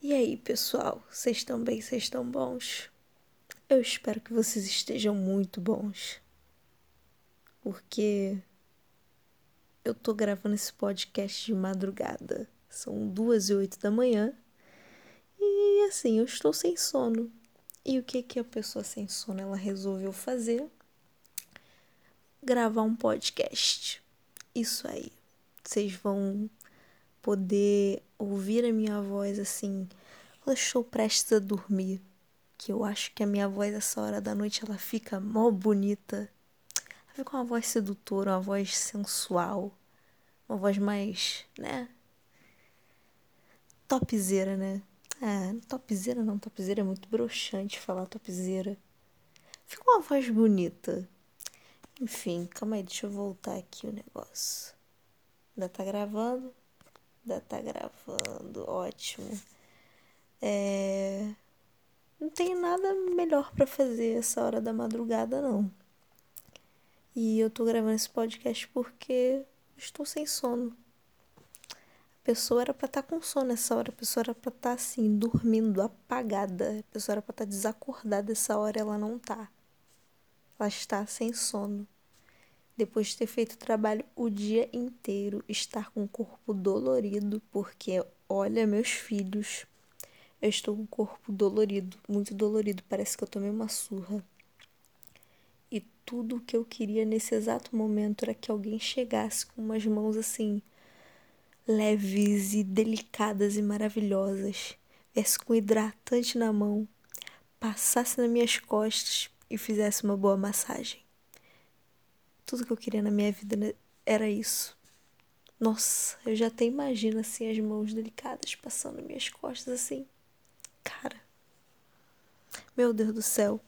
E aí, pessoal, vocês estão bem? Vocês estão bons? Eu espero que vocês estejam muito bons. Porque eu tô gravando esse podcast de madrugada. São duas e oito da manhã. E assim, eu estou sem sono. E o que que a pessoa sem sono ela resolveu fazer? Gravar um podcast. Isso aí. Vocês vão poder ouvir a minha voz assim, quando eu estou prestes a dormir. Que eu acho que a minha voz essa hora da noite ela fica mó bonita. Ela fica uma voz sedutora, uma voz sensual, uma voz mais, né? Topzeira, né? Topzeira não, topzeira é muito broxante falar topzeira. Fica uma voz bonita. Enfim, calma aí, deixa eu voltar aqui o negócio. Ainda tá gravando? Ainda tá gravando, ótimo. É... Não tem nada melhor para fazer essa hora da madrugada, não. E eu tô gravando esse podcast porque estou sem sono. A pessoa era pra estar tá com sono nessa hora, a pessoa era pra estar tá, assim, dormindo, apagada. A pessoa era pra estar tá desacordada essa hora, ela não tá. Ela está sem sono depois de ter feito o trabalho o dia inteiro, estar com o corpo dolorido, porque olha, meus filhos, eu estou com o corpo dolorido, muito dolorido, parece que eu tomei uma surra. E tudo o que eu queria nesse exato momento era que alguém chegasse com umas mãos assim, leves e delicadas e maravilhosas, viesse com hidratante na mão, passasse nas minhas costas e fizesse uma boa massagem. Tudo que eu queria na minha vida né, era isso. Nossa, eu já até imagino assim as mãos delicadas passando minhas costas assim. Cara. Meu Deus do céu.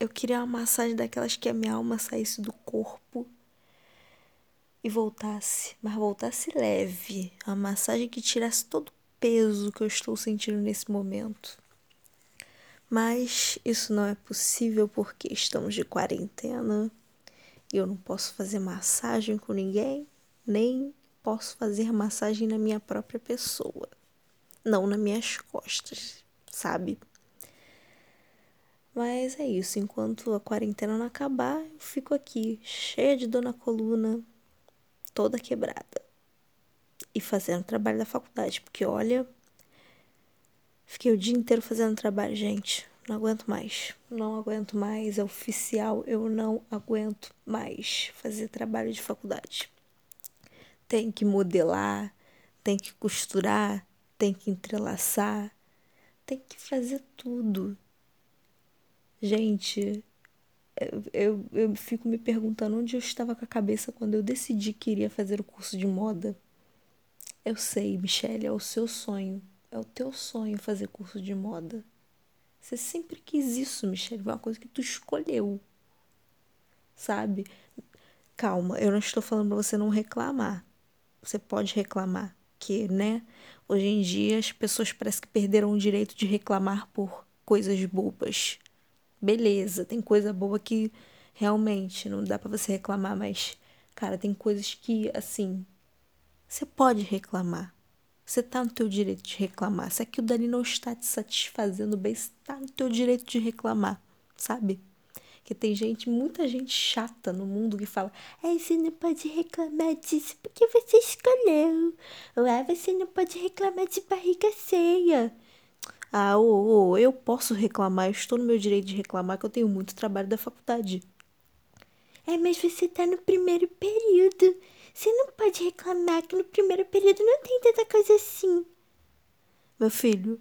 Eu queria uma massagem daquelas que a minha alma saísse do corpo e voltasse, mas voltasse leve. Uma massagem que tirasse todo o peso que eu estou sentindo nesse momento. Mas isso não é possível porque estamos de quarentena. Eu não posso fazer massagem com ninguém, nem posso fazer massagem na minha própria pessoa. Não nas minhas costas, sabe? Mas é isso, enquanto a quarentena não acabar, eu fico aqui, cheia de dor na coluna, toda quebrada. E fazendo trabalho da faculdade, porque olha, fiquei o dia inteiro fazendo trabalho, gente. Não aguento mais. Não aguento mais. É oficial. Eu não aguento mais fazer trabalho de faculdade. Tem que modelar, tem que costurar, tem que entrelaçar, tem que fazer tudo. Gente, eu, eu, eu fico me perguntando onde eu estava com a cabeça quando eu decidi que iria fazer o curso de moda. Eu sei, Michelle, é o seu sonho. É o teu sonho fazer curso de moda. Você sempre quis isso, Michelle. Foi uma coisa que tu escolheu. Sabe? Calma, eu não estou falando pra você não reclamar. Você pode reclamar. Que, né? Hoje em dia as pessoas parecem que perderam o direito de reclamar por coisas bobas. Beleza, tem coisa boba que realmente não dá para você reclamar, mas, cara, tem coisas que, assim, você pode reclamar. Você tá no teu direito de reclamar. Se aquilo dali não está te satisfazendo bem, você tá no teu direito de reclamar, sabe? Que tem gente, muita gente chata no mundo que fala: "É, você não pode reclamar disso porque você escolheu". Ou é, você não pode reclamar de barriga cheia. Ah, ô, ô, eu posso reclamar, eu estou no meu direito de reclamar que eu tenho muito trabalho da faculdade. É, mas você tá no primeiro período. Você não pode reclamar que no primeiro período não tem tanta coisa assim. Meu filho,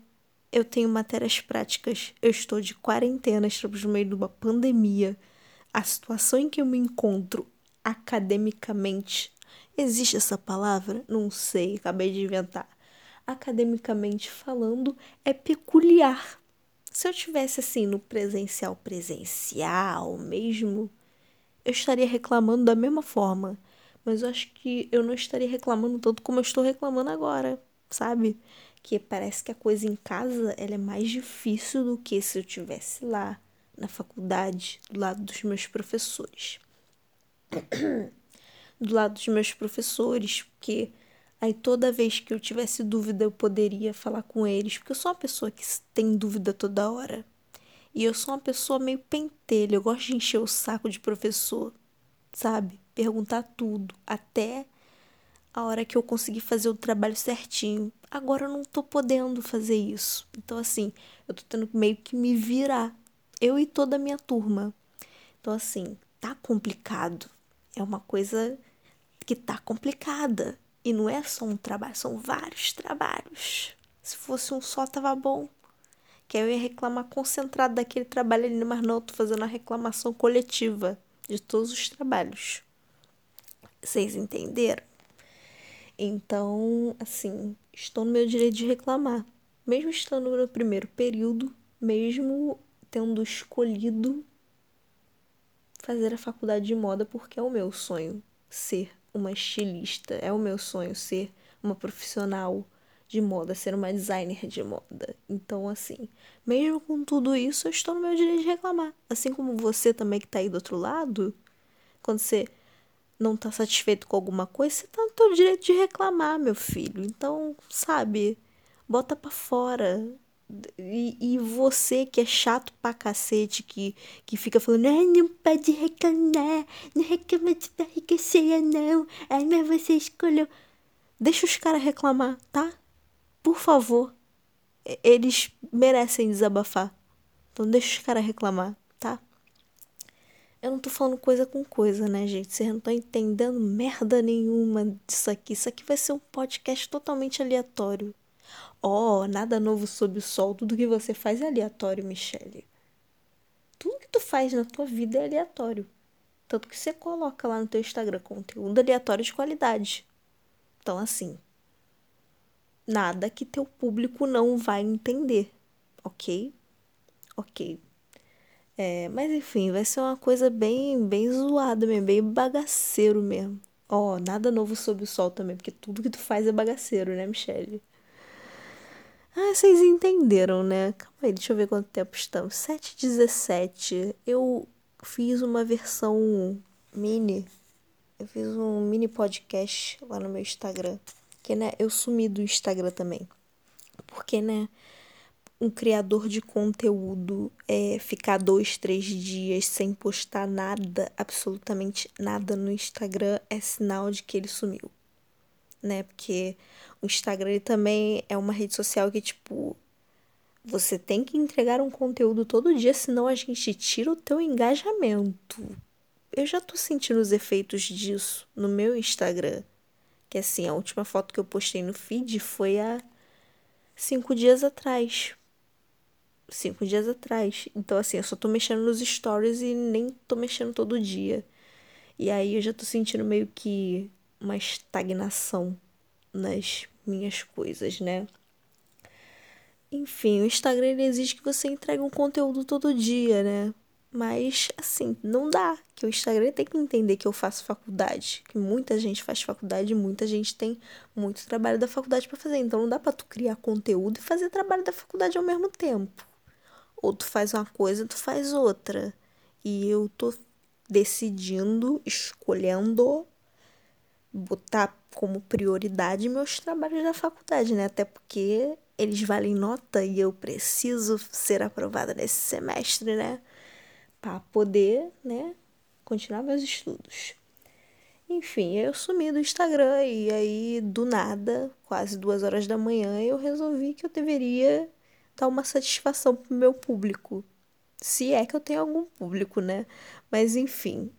eu tenho matérias práticas. Eu estou de quarentena, estamos no meio de uma pandemia. A situação em que eu me encontro academicamente. Existe essa palavra? Não sei, acabei de inventar. Academicamente falando, é peculiar. Se eu tivesse assim no presencial presencial mesmo, eu estaria reclamando da mesma forma mas eu acho que eu não estaria reclamando tanto como eu estou reclamando agora, sabe? Que parece que a coisa em casa ela é mais difícil do que se eu tivesse lá na faculdade, do lado dos meus professores. do lado dos meus professores, porque Aí toda vez que eu tivesse dúvida eu poderia falar com eles, porque eu sou uma pessoa que tem dúvida toda hora. E eu sou uma pessoa meio pentelho, eu gosto de encher o saco de professor, sabe? Perguntar tudo, até a hora que eu conseguir fazer o trabalho certinho. Agora eu não tô podendo fazer isso. Então, assim, eu tô tendo meio que me virar. Eu e toda a minha turma. Então, assim, tá complicado. É uma coisa que tá complicada. E não é só um trabalho, são vários trabalhos. Se fosse um só, tava bom. Que eu ia reclamar concentrado daquele trabalho ali, mas não, eu tô fazendo a reclamação coletiva de todos os trabalhos. Vocês entenderam? Então, assim, estou no meu direito de reclamar. Mesmo estando no primeiro período, mesmo tendo escolhido fazer a faculdade de moda porque é o meu sonho ser uma estilista, é o meu sonho ser uma profissional de moda, ser uma designer de moda. Então, assim, mesmo com tudo isso, eu estou no meu direito de reclamar. Assim como você também que está aí do outro lado, quando você não está satisfeito com alguma coisa, você está no seu direito de reclamar, meu filho. Então, sabe, bota para fora. E, e, você que é chato pra cacete, que, que fica falando, ai, não pode reclamar, não reclama de barriga cheia, não. Ai, mas você escolheu. Deixa os caras reclamar, tá? Por favor. Eles merecem desabafar. Então deixa os caras reclamar, tá? Eu não tô falando coisa com coisa, né, gente? Vocês não estão entendendo merda nenhuma disso aqui. Isso aqui vai ser um podcast totalmente aleatório. Oh, nada novo sob o sol. Tudo que você faz é aleatório, Michelle. Tudo que tu faz na tua vida é aleatório. Tanto que você coloca lá no teu Instagram conteúdo aleatório de qualidade. Então, assim, nada que teu público não vai entender, ok? Ok. É, mas enfim, vai ser uma coisa bem, bem zoada mesmo, bem bagaceiro mesmo. Ó, oh, nada novo sob o sol também, porque tudo que tu faz é bagaceiro, né, Michelle? Ah, vocês entenderam, né? Calma aí, deixa eu ver quanto tempo estamos. 7h17. Eu fiz uma versão mini. Eu fiz um mini podcast lá no meu Instagram. Que, né, eu sumi do Instagram também. Porque, né, um criador de conteúdo é ficar dois, três dias sem postar nada, absolutamente nada no Instagram, é sinal de que ele sumiu. Né? Porque o Instagram ele também é uma rede social que, tipo, você tem que entregar um conteúdo todo dia, senão a gente tira o teu engajamento. Eu já tô sentindo os efeitos disso no meu Instagram. Que assim, a última foto que eu postei no feed foi há cinco dias atrás. Cinco dias atrás. Então, assim, eu só tô mexendo nos stories e nem tô mexendo todo dia. E aí eu já tô sentindo meio que uma estagnação nas minhas coisas, né? Enfim, o Instagram ele exige que você entregue um conteúdo todo dia, né? Mas, assim, não dá. Que o Instagram tem que entender que eu faço faculdade. Que muita gente faz faculdade e muita gente tem muito trabalho da faculdade para fazer. Então, não dá pra tu criar conteúdo e fazer trabalho da faculdade ao mesmo tempo. Ou tu faz uma coisa, tu faz outra. E eu tô decidindo, escolhendo botar como prioridade meus trabalhos da faculdade, né? Até porque eles valem nota e eu preciso ser aprovada nesse semestre, né? Para poder, né, continuar meus estudos. Enfim, eu sumi do Instagram e aí, do nada, quase duas horas da manhã, eu resolvi que eu deveria dar uma satisfação pro meu público. Se é que eu tenho algum público, né? Mas enfim,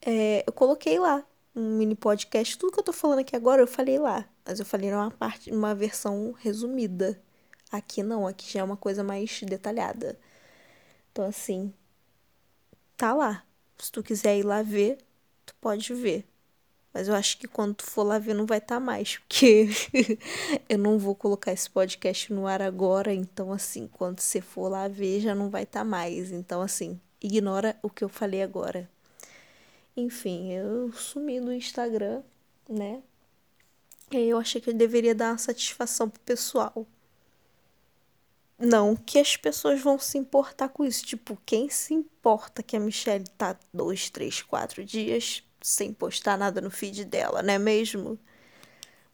é, eu coloquei lá um mini podcast. Tudo que eu tô falando aqui agora eu falei lá, mas eu falei numa parte, uma versão resumida. Aqui não, aqui já é uma coisa mais detalhada. Então assim, tá lá. Se tu quiser ir lá ver, tu pode ver. Mas eu acho que quando tu for lá ver não vai estar tá mais, porque eu não vou colocar esse podcast no ar agora, então assim, quando você for lá ver já não vai estar tá mais. Então assim, ignora o que eu falei agora. Enfim, eu sumi do Instagram, né? E aí eu achei que eu deveria dar uma satisfação pro pessoal. Não que as pessoas vão se importar com isso. Tipo, quem se importa que a Michelle tá dois, três, quatro dias sem postar nada no feed dela, não é mesmo?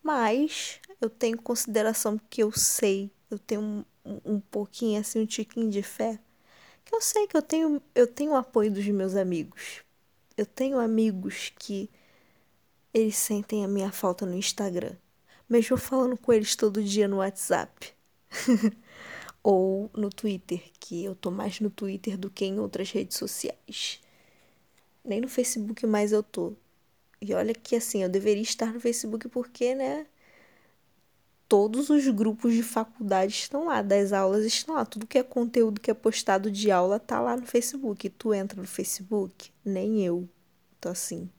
Mas eu tenho consideração porque eu sei, eu tenho um, um pouquinho assim, um tiquinho de fé, que eu sei que eu tenho, eu tenho o apoio dos meus amigos. Eu tenho amigos que eles sentem a minha falta no Instagram, mesmo falando com eles todo dia no WhatsApp. Ou no Twitter, que eu tô mais no Twitter do que em outras redes sociais. Nem no Facebook mais eu tô. E olha que assim, eu deveria estar no Facebook porque, né? Todos os grupos de faculdade estão lá, das aulas estão lá. Tudo que é conteúdo que é postado de aula tá lá no Facebook. E tu entra no Facebook? Nem eu. Então, assim.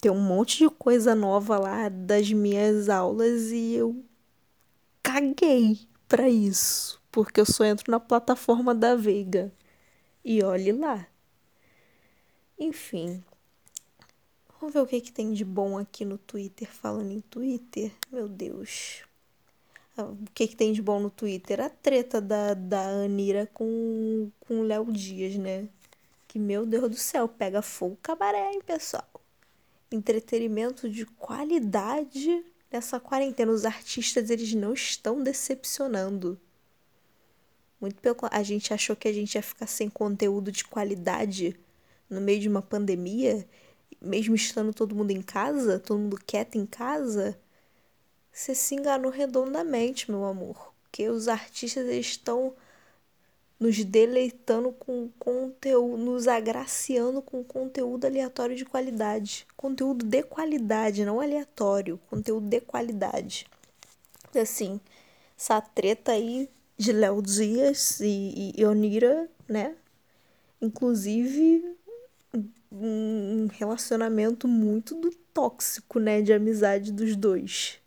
Tem um monte de coisa nova lá das minhas aulas e eu caguei para isso. Porque eu só entro na plataforma da Veiga. E olhe lá. Enfim, Vamos ver o que, que tem de bom aqui no Twitter, falando em Twitter. Meu Deus. Ah, o que, que tem de bom no Twitter? A treta da, da Anira com o Léo Dias, né? Que, meu Deus do céu, pega fogo cabaré, hein, pessoal? Entretenimento de qualidade nessa quarentena. Os artistas, eles não estão decepcionando. Muito pelo A gente achou que a gente ia ficar sem conteúdo de qualidade no meio de uma pandemia mesmo estando todo mundo em casa, todo mundo quieto em casa, você se enganou redondamente, meu amor. Porque os artistas estão nos deleitando com conteúdo, nos agraciando com conteúdo aleatório de qualidade. Conteúdo de qualidade, não aleatório. Conteúdo de qualidade. Assim, essa treta aí de Léo Dias e, e Onira, né? Inclusive, um relacionamento muito do tóxico, né, de amizade dos dois.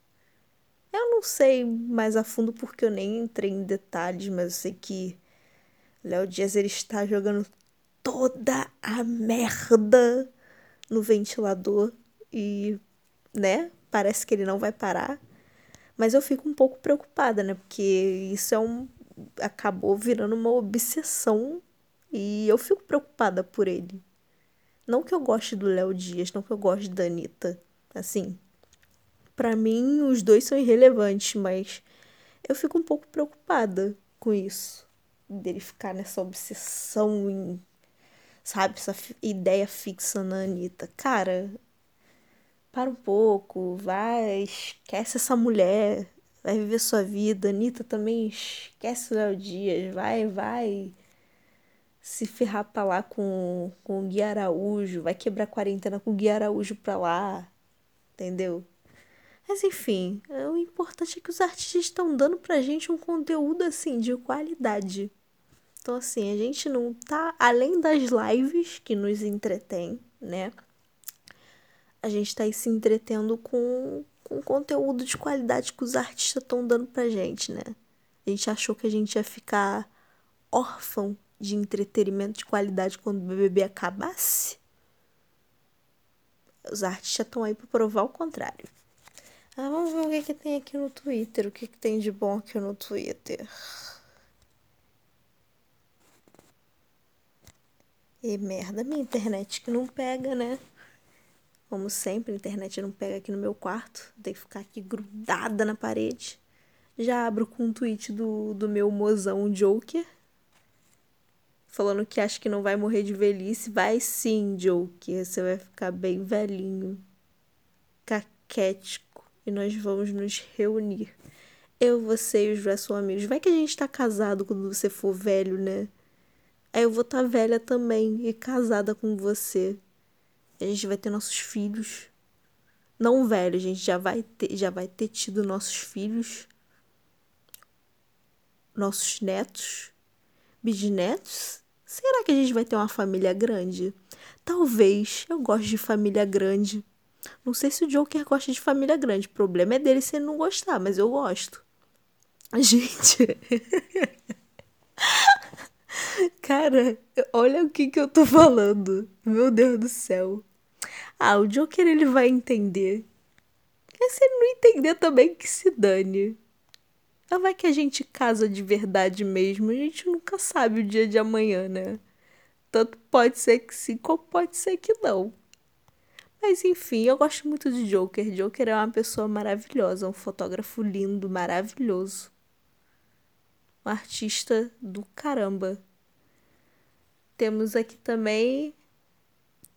Eu não sei mais a fundo porque eu nem entrei em detalhes, mas eu sei que Léo Dias ele está jogando toda a merda no ventilador e, né, parece que ele não vai parar. Mas eu fico um pouco preocupada, né? Porque isso é um acabou virando uma obsessão e eu fico preocupada por ele. Não que eu goste do Léo Dias, não que eu goste da Anitta. Assim, para mim os dois são irrelevantes, mas eu fico um pouco preocupada com isso. Dele ficar nessa obsessão em, sabe, essa ideia fixa na Anitta. Cara, para um pouco, vai, esquece essa mulher, vai viver sua vida. Anitta também esquece o Léo Dias, vai, vai se ferrar pra lá com, com o Gui Araújo, vai quebrar quarentena com o Gui Araújo pra lá, entendeu? Mas enfim, o importante é que os artistas estão dando pra gente um conteúdo assim de qualidade. Então assim, a gente não tá além das lives que nos entretém, né? A gente tá aí se entretendo com com conteúdo de qualidade que os artistas estão dando pra gente, né? A gente achou que a gente ia ficar órfão de entretenimento de qualidade quando o BBB acabasse? Os artistas estão aí para provar o contrário. Ah, vamos ver o que, que tem aqui no Twitter. O que, que tem de bom aqui no Twitter. E merda, minha internet que não pega, né? Como sempre, a internet não pega aqui no meu quarto. Tem que ficar aqui grudada na parede. Já abro com um tweet do, do meu mozão Joker falando que acha que não vai morrer de velhice. Vai sim, Joe, que você vai ficar bem velhinho, caquético, e nós vamos nos reunir. Eu, você e os são amigos. Vai que a gente tá casado quando você for velho, né? Aí eu vou estar tá velha também e casada com você. A gente vai ter nossos filhos. Não velho, a gente já vai ter, já vai ter tido nossos filhos, nossos netos, bisnetos Será que a gente vai ter uma família grande? Talvez. Eu gosto de família grande. Não sei se o Joker gosta de família grande. O problema é dele se ele não gostar, mas eu gosto. Gente. Cara, olha o que que eu tô falando. Meu Deus do céu. Ah, o Joker ele vai entender. E se ele não entender também, que se dane. Mas vai que a gente casa de verdade mesmo, a gente nunca sabe o dia de amanhã, né? Tanto pode ser que sim, como pode ser que não. Mas enfim, eu gosto muito de Joker. Joker é uma pessoa maravilhosa, um fotógrafo lindo, maravilhoso. Um artista do caramba. Temos aqui também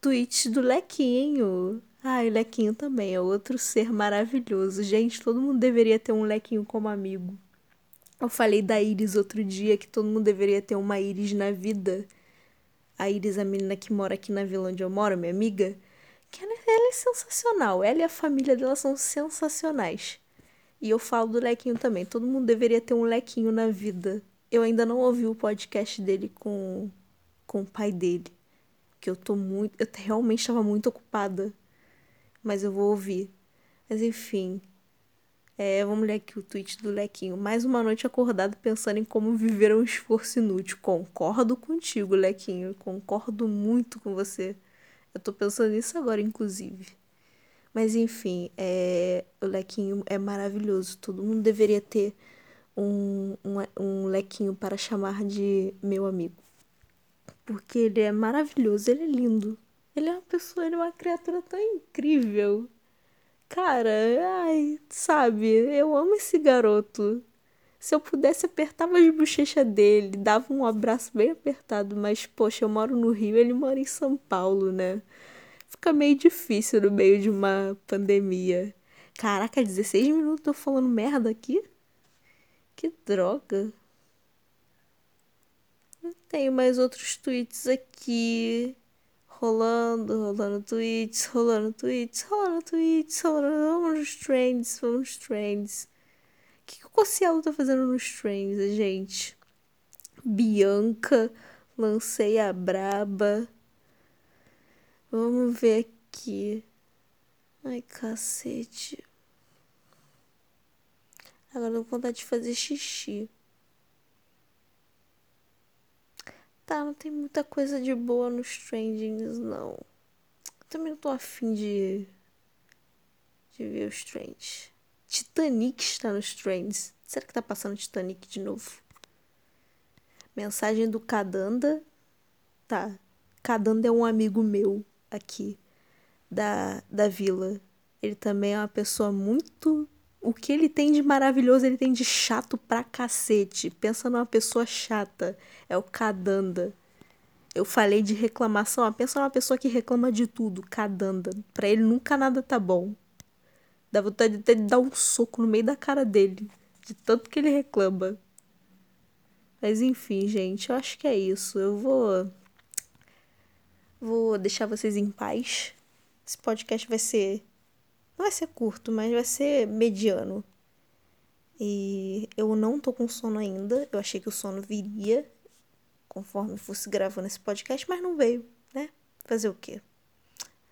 tweets do Lequinho. Ai, o Lequinho também é outro ser maravilhoso. Gente, todo mundo deveria ter um Lequinho como amigo. Eu falei da Iris outro dia que todo mundo deveria ter uma Iris na vida. A Iris, a menina que mora aqui na vila onde eu moro, minha amiga, que ela, ela é sensacional. Ela e a família dela são sensacionais. E eu falo do Lequinho também. Todo mundo deveria ter um Lequinho na vida. Eu ainda não ouvi o podcast dele com, com o pai dele. Que eu tô muito. Eu realmente estava muito ocupada mas eu vou ouvir. Mas enfim. É, vamos ler aqui o tweet do Lequinho. Mais uma noite acordado pensando em como viver um esforço inútil. Concordo contigo, Lequinho. Concordo muito com você. Eu tô pensando nisso agora, inclusive. Mas enfim, é... o Lequinho é maravilhoso. Todo mundo deveria ter um, um, um Lequinho para chamar de meu amigo. Porque ele é maravilhoso, ele é lindo. Ele é uma pessoa, ele é uma criatura tão incrível. Cara, ai, sabe, eu amo esse garoto. Se eu pudesse, apertava as bochechas dele, dava um abraço bem apertado, mas, poxa, eu moro no Rio, ele mora em São Paulo, né? Fica meio difícil no meio de uma pandemia. Caraca, 16 minutos tô falando merda aqui? Que droga. Tenho mais outros tweets aqui rolando, rolando tweets, rolando tweets, rolando tweets, rolando. Vamos nos trends, vamos nos trends. O que, que o Cossielo tá fazendo nos trends, gente? Bianca, lancei a braba. Vamos ver aqui. Ai, cacete. Agora eu com vontade de fazer xixi. Tá, não tem muita coisa de boa nos trendings, não. Também não tô afim de. de ver os trends. Titanic está nos trends. Será que tá passando Titanic de novo? Mensagem do Cadanda. Tá. Cadanda é um amigo meu aqui da, da vila. Ele também é uma pessoa muito. O que ele tem de maravilhoso, ele tem de chato pra cacete. Pensa numa pessoa chata é o Kadanda. Eu falei de reclamação, a pessoa é uma pessoa que reclama de tudo, Kadanda. Pra ele nunca nada tá bom. Dá vontade de dar um soco no meio da cara dele, de tanto que ele reclama. Mas enfim, gente, eu acho que é isso. Eu vou vou deixar vocês em paz. Esse podcast vai ser não vai ser curto, mas vai ser mediano. E eu não tô com sono ainda. Eu achei que o sono viria conforme fosse gravando esse podcast, mas não veio, né? Fazer o quê?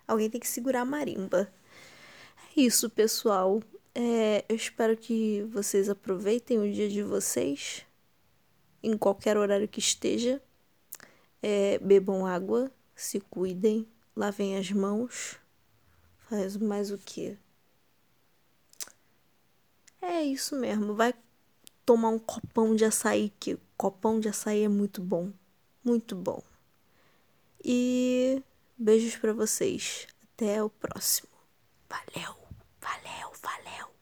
Alguém tem que segurar a marimba. É isso, pessoal. É, eu espero que vocês aproveitem o dia de vocês, em qualquer horário que esteja. É, bebam água, se cuidem, lavem as mãos. Faz mais o quê? É isso mesmo. Vai tomar um copão de açaí, que copão de açaí é muito bom. Muito bom. E beijos para vocês. Até o próximo. Valeu, valeu, valeu.